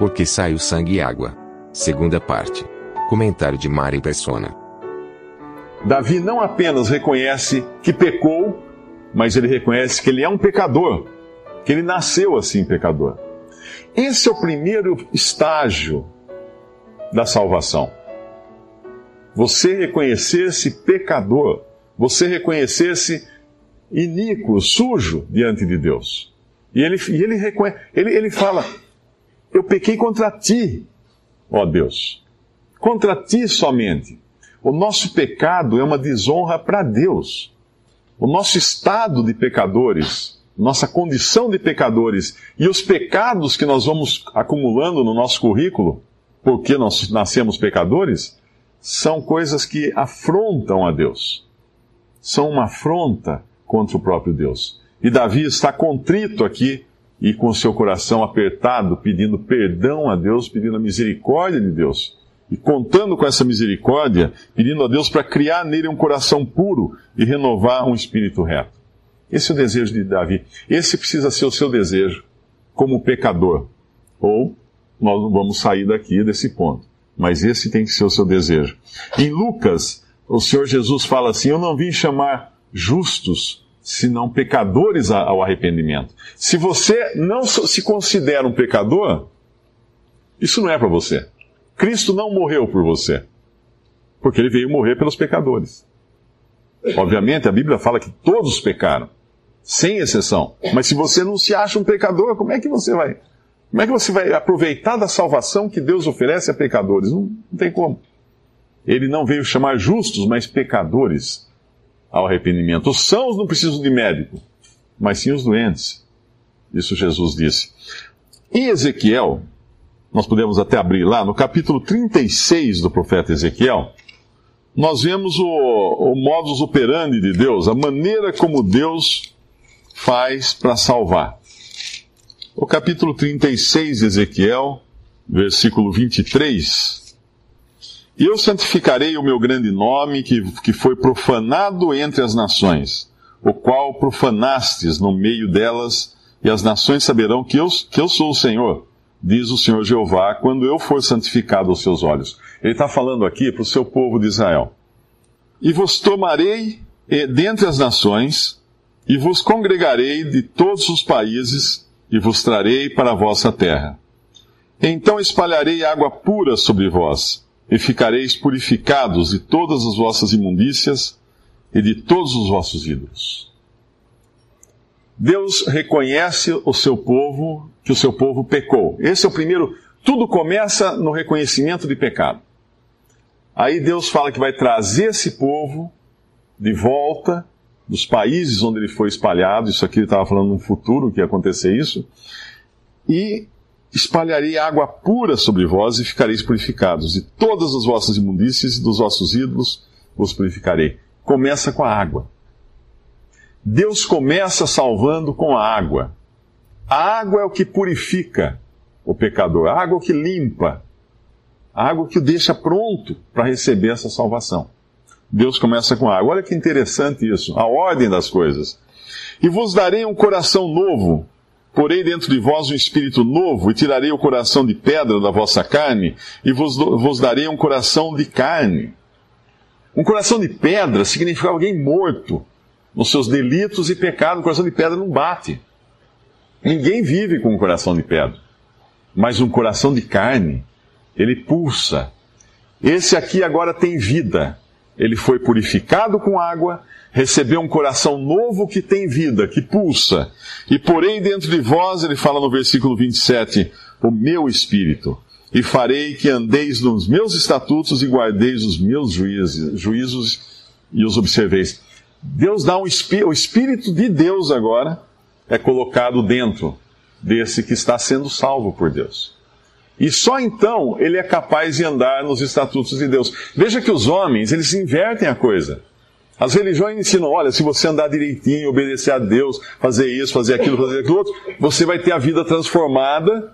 porque sai o sangue e água. Segunda parte. Comentário de Mari Persona. Davi não apenas reconhece que pecou, mas ele reconhece que ele é um pecador, que ele nasceu assim pecador. Esse é o primeiro estágio da salvação. Você reconhecer-se pecador, você reconhecer-se iníquo, sujo diante de Deus. E ele, e ele, ele, ele fala: Eu pequei contra ti, ó Deus, contra ti somente. O nosso pecado é uma desonra para Deus. O nosso estado de pecadores, nossa condição de pecadores e os pecados que nós vamos acumulando no nosso currículo, porque nós nascemos pecadores, são coisas que afrontam a Deus. São uma afronta contra o próprio Deus. E Davi está contrito aqui e com seu coração apertado, pedindo perdão a Deus, pedindo a misericórdia de Deus e contando com essa misericórdia, pedindo a Deus para criar nele um coração puro e renovar um espírito reto. Esse é o desejo de Davi. Esse precisa ser o seu desejo como pecador. Ou nós não vamos sair daqui desse ponto. Mas esse tem que ser o seu desejo. Em Lucas, o Senhor Jesus fala assim: Eu não vim chamar justos, senão pecadores ao arrependimento. Se você não se considera um pecador, isso não é para você. Cristo não morreu por você, porque ele veio morrer pelos pecadores. Obviamente, a Bíblia fala que todos pecaram, sem exceção. Mas se você não se acha um pecador, como é que você vai? Como é que você vai aproveitar da salvação que Deus oferece a pecadores? Não, não tem como. Ele não veio chamar justos, mas pecadores ao arrependimento. Os sãos não precisam de médico, mas sim os doentes. Isso Jesus disse. Em Ezequiel, nós podemos até abrir lá, no capítulo 36 do profeta Ezequiel, nós vemos o, o modus operandi de Deus, a maneira como Deus faz para salvar. O capítulo 36 de Ezequiel, versículo 23. E eu santificarei o meu grande nome, que, que foi profanado entre as nações, o qual profanastes no meio delas, e as nações saberão que eu, que eu sou o Senhor diz o Senhor Jeová, quando eu for santificado aos seus olhos. Ele está falando aqui para o seu povo de Israel. E vos tomarei eh, dentre as nações, e vos congregarei de todos os países, e vos trarei para a vossa terra. Então espalharei água pura sobre vós, e ficareis purificados de todas as vossas imundícias e de todos os vossos ídolos. Deus reconhece o seu povo, que o seu povo pecou. Esse é o primeiro. Tudo começa no reconhecimento de pecado. Aí Deus fala que vai trazer esse povo de volta dos países onde ele foi espalhado. Isso aqui ele estava falando no futuro que ia acontecer isso. E espalharei água pura sobre vós e ficareis purificados. De todas as vossas imundícies e dos vossos ídolos vos purificarei. Começa com a água. Deus começa salvando com a água. A água é o que purifica o pecador, a água é o que limpa, a água que o deixa pronto para receber essa salvação. Deus começa com a água. Olha que interessante isso, a ordem das coisas. E vos darei um coração novo, porei dentro de vós um espírito novo, e tirarei o coração de pedra da vossa carne, e vos, vos darei um coração de carne. Um coração de pedra significa alguém morto, nos seus delitos e pecados, o coração de pedra não bate. Ninguém vive com um coração de pedra. Mas um coração de carne, ele pulsa. Esse aqui agora tem vida. Ele foi purificado com água, recebeu um coração novo que tem vida, que pulsa. E porém dentro de vós, ele fala no versículo 27, o meu espírito. E farei que andeis nos meus estatutos e guardeis os meus juízos, e os observeis. Deus dá um o Espírito de Deus agora é colocado dentro desse que está sendo salvo por Deus. E só então ele é capaz de andar nos estatutos de Deus. Veja que os homens, eles invertem a coisa. As religiões ensinam, olha, se você andar direitinho, obedecer a Deus, fazer isso, fazer aquilo, fazer aquilo outro, você vai ter a vida transformada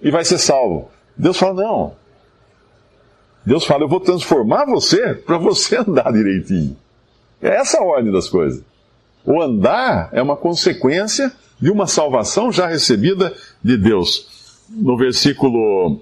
e vai ser salvo. Deus fala, não. Deus fala, eu vou transformar você para você andar direitinho. É essa a ordem das coisas. O andar é uma consequência de uma salvação já recebida de Deus. No versículo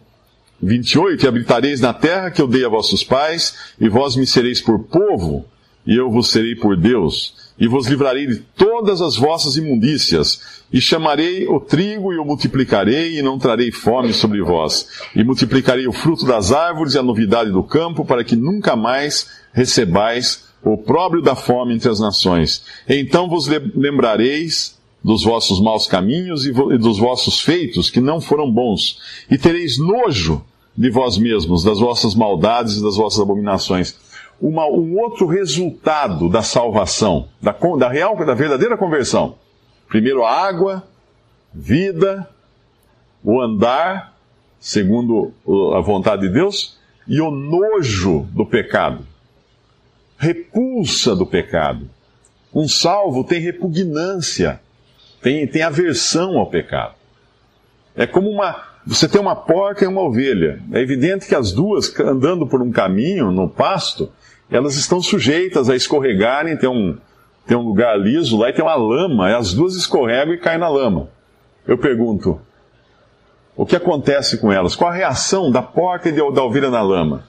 28, e habitareis na terra que eu dei a vossos pais, e vós me sereis por povo, e eu vos serei por Deus, e vos livrarei de todas as vossas imundícias, e chamarei o trigo e o multiplicarei, e não trarei fome sobre vós, e multiplicarei o fruto das árvores e a novidade do campo, para que nunca mais recebais o próprio da fome entre as nações. Então vos lembrareis dos vossos maus caminhos e dos vossos feitos que não foram bons, e tereis nojo de vós mesmos, das vossas maldades e das vossas abominações. Uma, um outro resultado da salvação, da, da real, da verdadeira conversão. Primeiro a água, vida, o andar, segundo a vontade de Deus, e o nojo do pecado. Repulsa do pecado. Um salvo tem repugnância tem, tem aversão ao pecado. É como uma. Você tem uma porca e uma ovelha. É evidente que as duas, andando por um caminho, no pasto, elas estão sujeitas a escorregarem. Tem um, tem um lugar liso lá e tem uma lama. E as duas escorregam e caem na lama. Eu pergunto: o que acontece com elas? Qual a reação da porca e da ovelha na lama?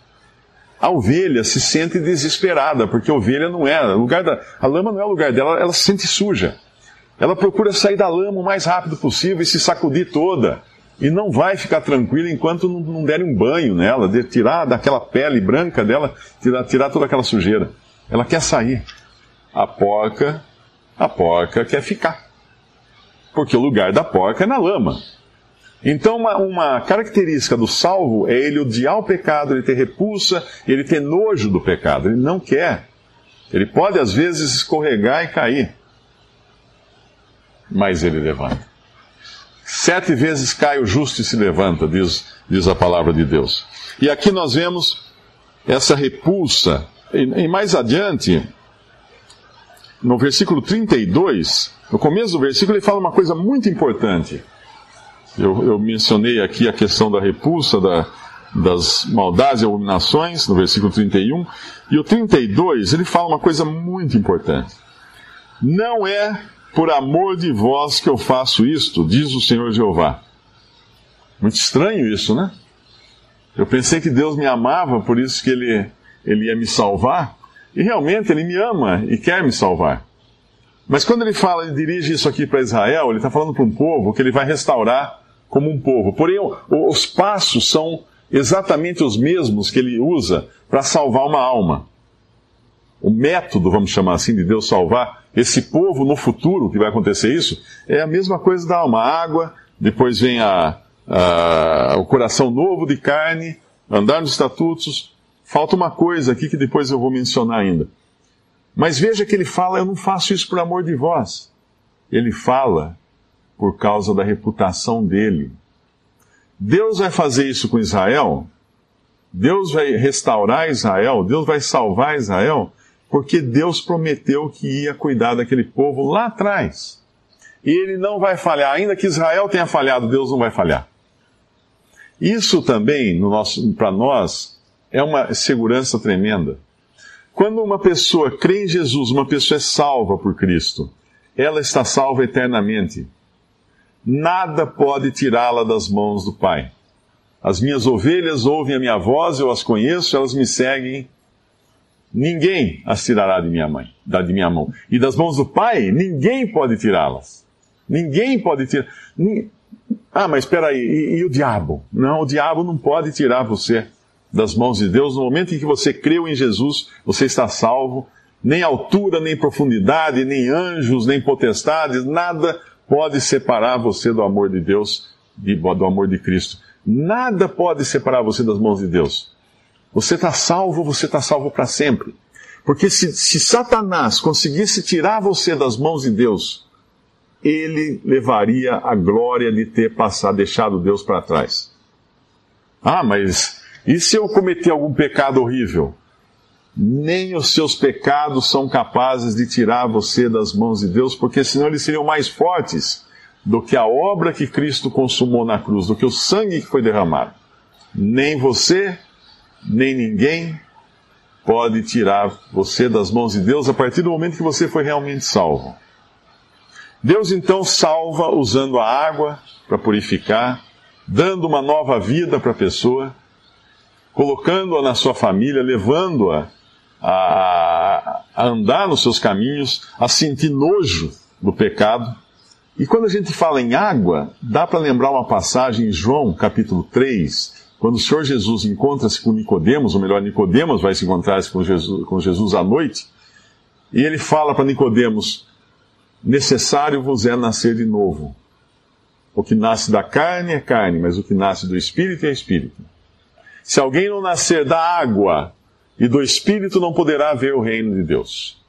A ovelha se sente desesperada, porque a ovelha não é. Lugar da, a lama não é o lugar dela, ela se sente suja. Ela procura sair da lama o mais rápido possível e se sacudir toda. E não vai ficar tranquila enquanto não, não derem um banho nela, de tirar daquela pele branca dela, tirar, tirar toda aquela sujeira. Ela quer sair. A porca, a porca quer ficar. Porque o lugar da porca é na lama. Então, uma, uma, característica do salvo é ele odiar o pecado, ele ter repulsa, ele ter nojo do pecado. Ele não quer. Ele pode, às vezes, escorregar e cair mas ele levanta. Sete vezes cai o justo e se levanta, diz, diz a palavra de Deus. E aqui nós vemos essa repulsa. E, e mais adiante, no versículo 32, no começo do versículo, ele fala uma coisa muito importante. Eu, eu mencionei aqui a questão da repulsa, da, das maldades e abominações, no versículo 31. E o 32, ele fala uma coisa muito importante. Não é por amor de vós que eu faço isto, diz o Senhor Jeová. Muito estranho isso, né? Eu pensei que Deus me amava, por isso que ele, ele ia me salvar. E realmente ele me ama e quer me salvar. Mas quando ele fala, ele dirige isso aqui para Israel, ele está falando para um povo que ele vai restaurar como um povo. Porém, os passos são exatamente os mesmos que ele usa para salvar uma alma. O método, vamos chamar assim, de Deus salvar esse povo no futuro, que vai acontecer isso, é a mesma coisa da alma. Água, depois vem a, a, o coração novo de carne, andar nos estatutos. Falta uma coisa aqui que depois eu vou mencionar ainda. Mas veja que ele fala: Eu não faço isso por amor de vós. Ele fala por causa da reputação dele. Deus vai fazer isso com Israel? Deus vai restaurar Israel? Deus vai salvar Israel? Porque Deus prometeu que ia cuidar daquele povo lá atrás. E ele não vai falhar, ainda que Israel tenha falhado, Deus não vai falhar. Isso também, para nós, é uma segurança tremenda. Quando uma pessoa crê em Jesus, uma pessoa é salva por Cristo, ela está salva eternamente. Nada pode tirá-la das mãos do Pai. As minhas ovelhas ouvem a minha voz, eu as conheço, elas me seguem ninguém as tirará de minha mãe, da de minha mão. E das mãos do Pai, ninguém pode tirá-las. Ninguém pode tirar. Ah, mas espera aí, e, e, o diabo? Não, o diabo não pode tirar você das mãos de Deus. No momento em que você creu em Jesus, você está salvo. Nem altura, nem profundidade, nem anjos, nem potestades, nada pode separar você do amor de Deus, do amor de Cristo. Nada pode separar você das mãos de Deus. Você está salvo, você está salvo para sempre. Porque se, se Satanás conseguisse tirar você das mãos de Deus, ele levaria a glória de ter passado, deixado Deus para trás. Ah, mas e se eu cometer algum pecado horrível? Nem os seus pecados são capazes de tirar você das mãos de Deus, porque senão eles seriam mais fortes do que a obra que Cristo consumou na cruz, do que o sangue que foi derramado. Nem você, nem ninguém pode tirar você das mãos de Deus a partir do momento que você foi realmente salvo. Deus então salva usando a água para purificar, dando uma nova vida para a pessoa, colocando-a na sua família, levando-a a, a andar nos seus caminhos, a sentir nojo do pecado. E quando a gente fala em água, dá para lembrar uma passagem em João, capítulo 3, quando o Senhor Jesus encontra-se com Nicodemos, ou melhor, Nicodemos vai se encontrar -se com Jesus, com Jesus à noite, e ele fala para Nicodemos: necessário vos é nascer de novo. O que nasce da carne é carne, mas o que nasce do espírito é espírito. Se alguém não nascer da água e do espírito, não poderá ver o reino de Deus.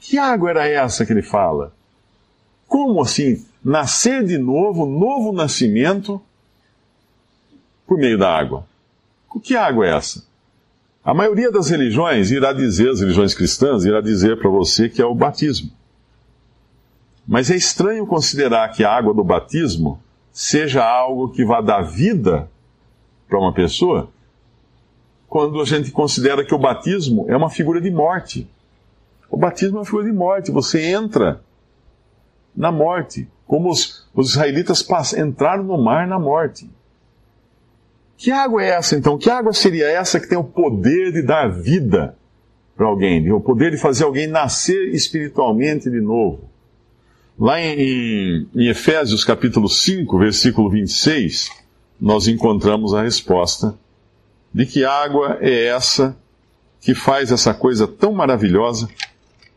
Que água era essa que ele fala? Como assim? Nascer de novo, novo nascimento, por meio da água. Que água é essa? A maioria das religiões irá dizer, as religiões cristãs, irá dizer para você que é o batismo. Mas é estranho considerar que a água do batismo seja algo que vá dar vida para uma pessoa, quando a gente considera que o batismo é uma figura de morte. O batismo é uma figura de morte. Você entra na morte, como os, os israelitas entraram no mar na morte. Que água é essa então? Que água seria essa que tem o poder de dar vida para alguém, o poder de fazer alguém nascer espiritualmente de novo? Lá em, em, Efésios capítulo 5, versículo 26, nós encontramos a resposta de que água é essa que faz essa coisa tão maravilhosa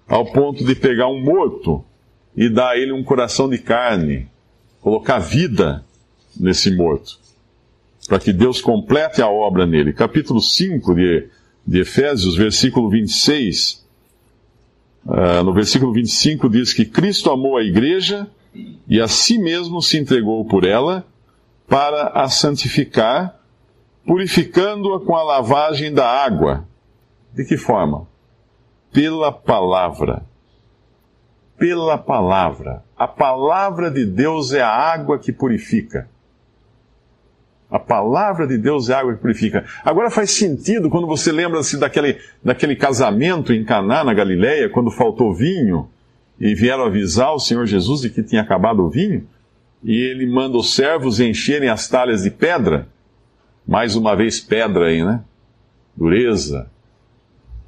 ao ponto de pegar um morto e dar a ele um coração de carne, colocar vida nesse morto, para que Deus complete a obra nele. Capítulo 5 de, de Efésios, versículo 26 Uh, no versículo 25 diz que Cristo amou a igreja e a si mesmo se entregou por ela para a santificar, purificando-a com a lavagem da água. De que forma? Pela palavra. Pela palavra. A palavra de Deus é a água que purifica. A palavra de Deus é água que purifica. Agora faz sentido quando você lembra-se daquele, daquele casamento em Caná, na Galileia, quando faltou vinho, e vieram avisar o Senhor Jesus de que tinha acabado o vinho, e ele manda os servos encherem as talhas de pedra. Mais uma vez pedra aí, né? Dureza.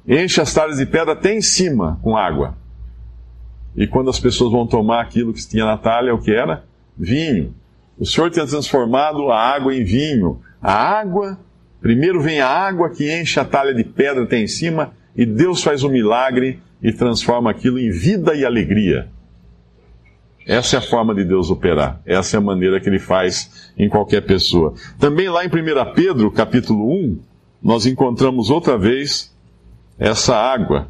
Enche as talhas de pedra até em cima com água. E quando as pessoas vão tomar aquilo que tinha na talha, o que era? Vinho. O Senhor tinha transformado a água em vinho. A água, primeiro vem a água que enche a talha de pedra até em cima, e Deus faz um milagre e transforma aquilo em vida e alegria. Essa é a forma de Deus operar. Essa é a maneira que ele faz em qualquer pessoa. Também lá em 1 Pedro, capítulo 1, nós encontramos outra vez essa água.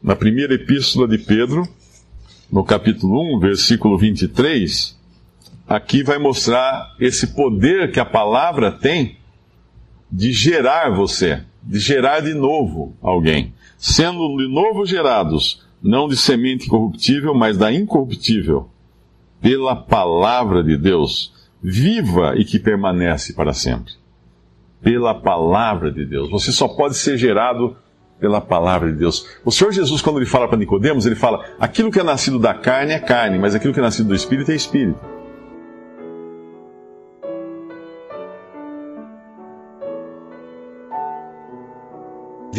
Na primeira epístola de Pedro, no capítulo 1, versículo 23, aqui vai mostrar esse poder que a palavra tem de gerar você, de gerar de novo alguém, sendo de novo gerados, não de semente corruptível, mas da incorruptível, pela palavra de Deus, viva e que permanece para sempre. Pela palavra de Deus. Você só pode ser gerado pela palavra de Deus. O Senhor Jesus, quando ele fala para Nicodemos, ele fala: aquilo que é nascido da carne é carne, mas aquilo que é nascido do espírito é espírito.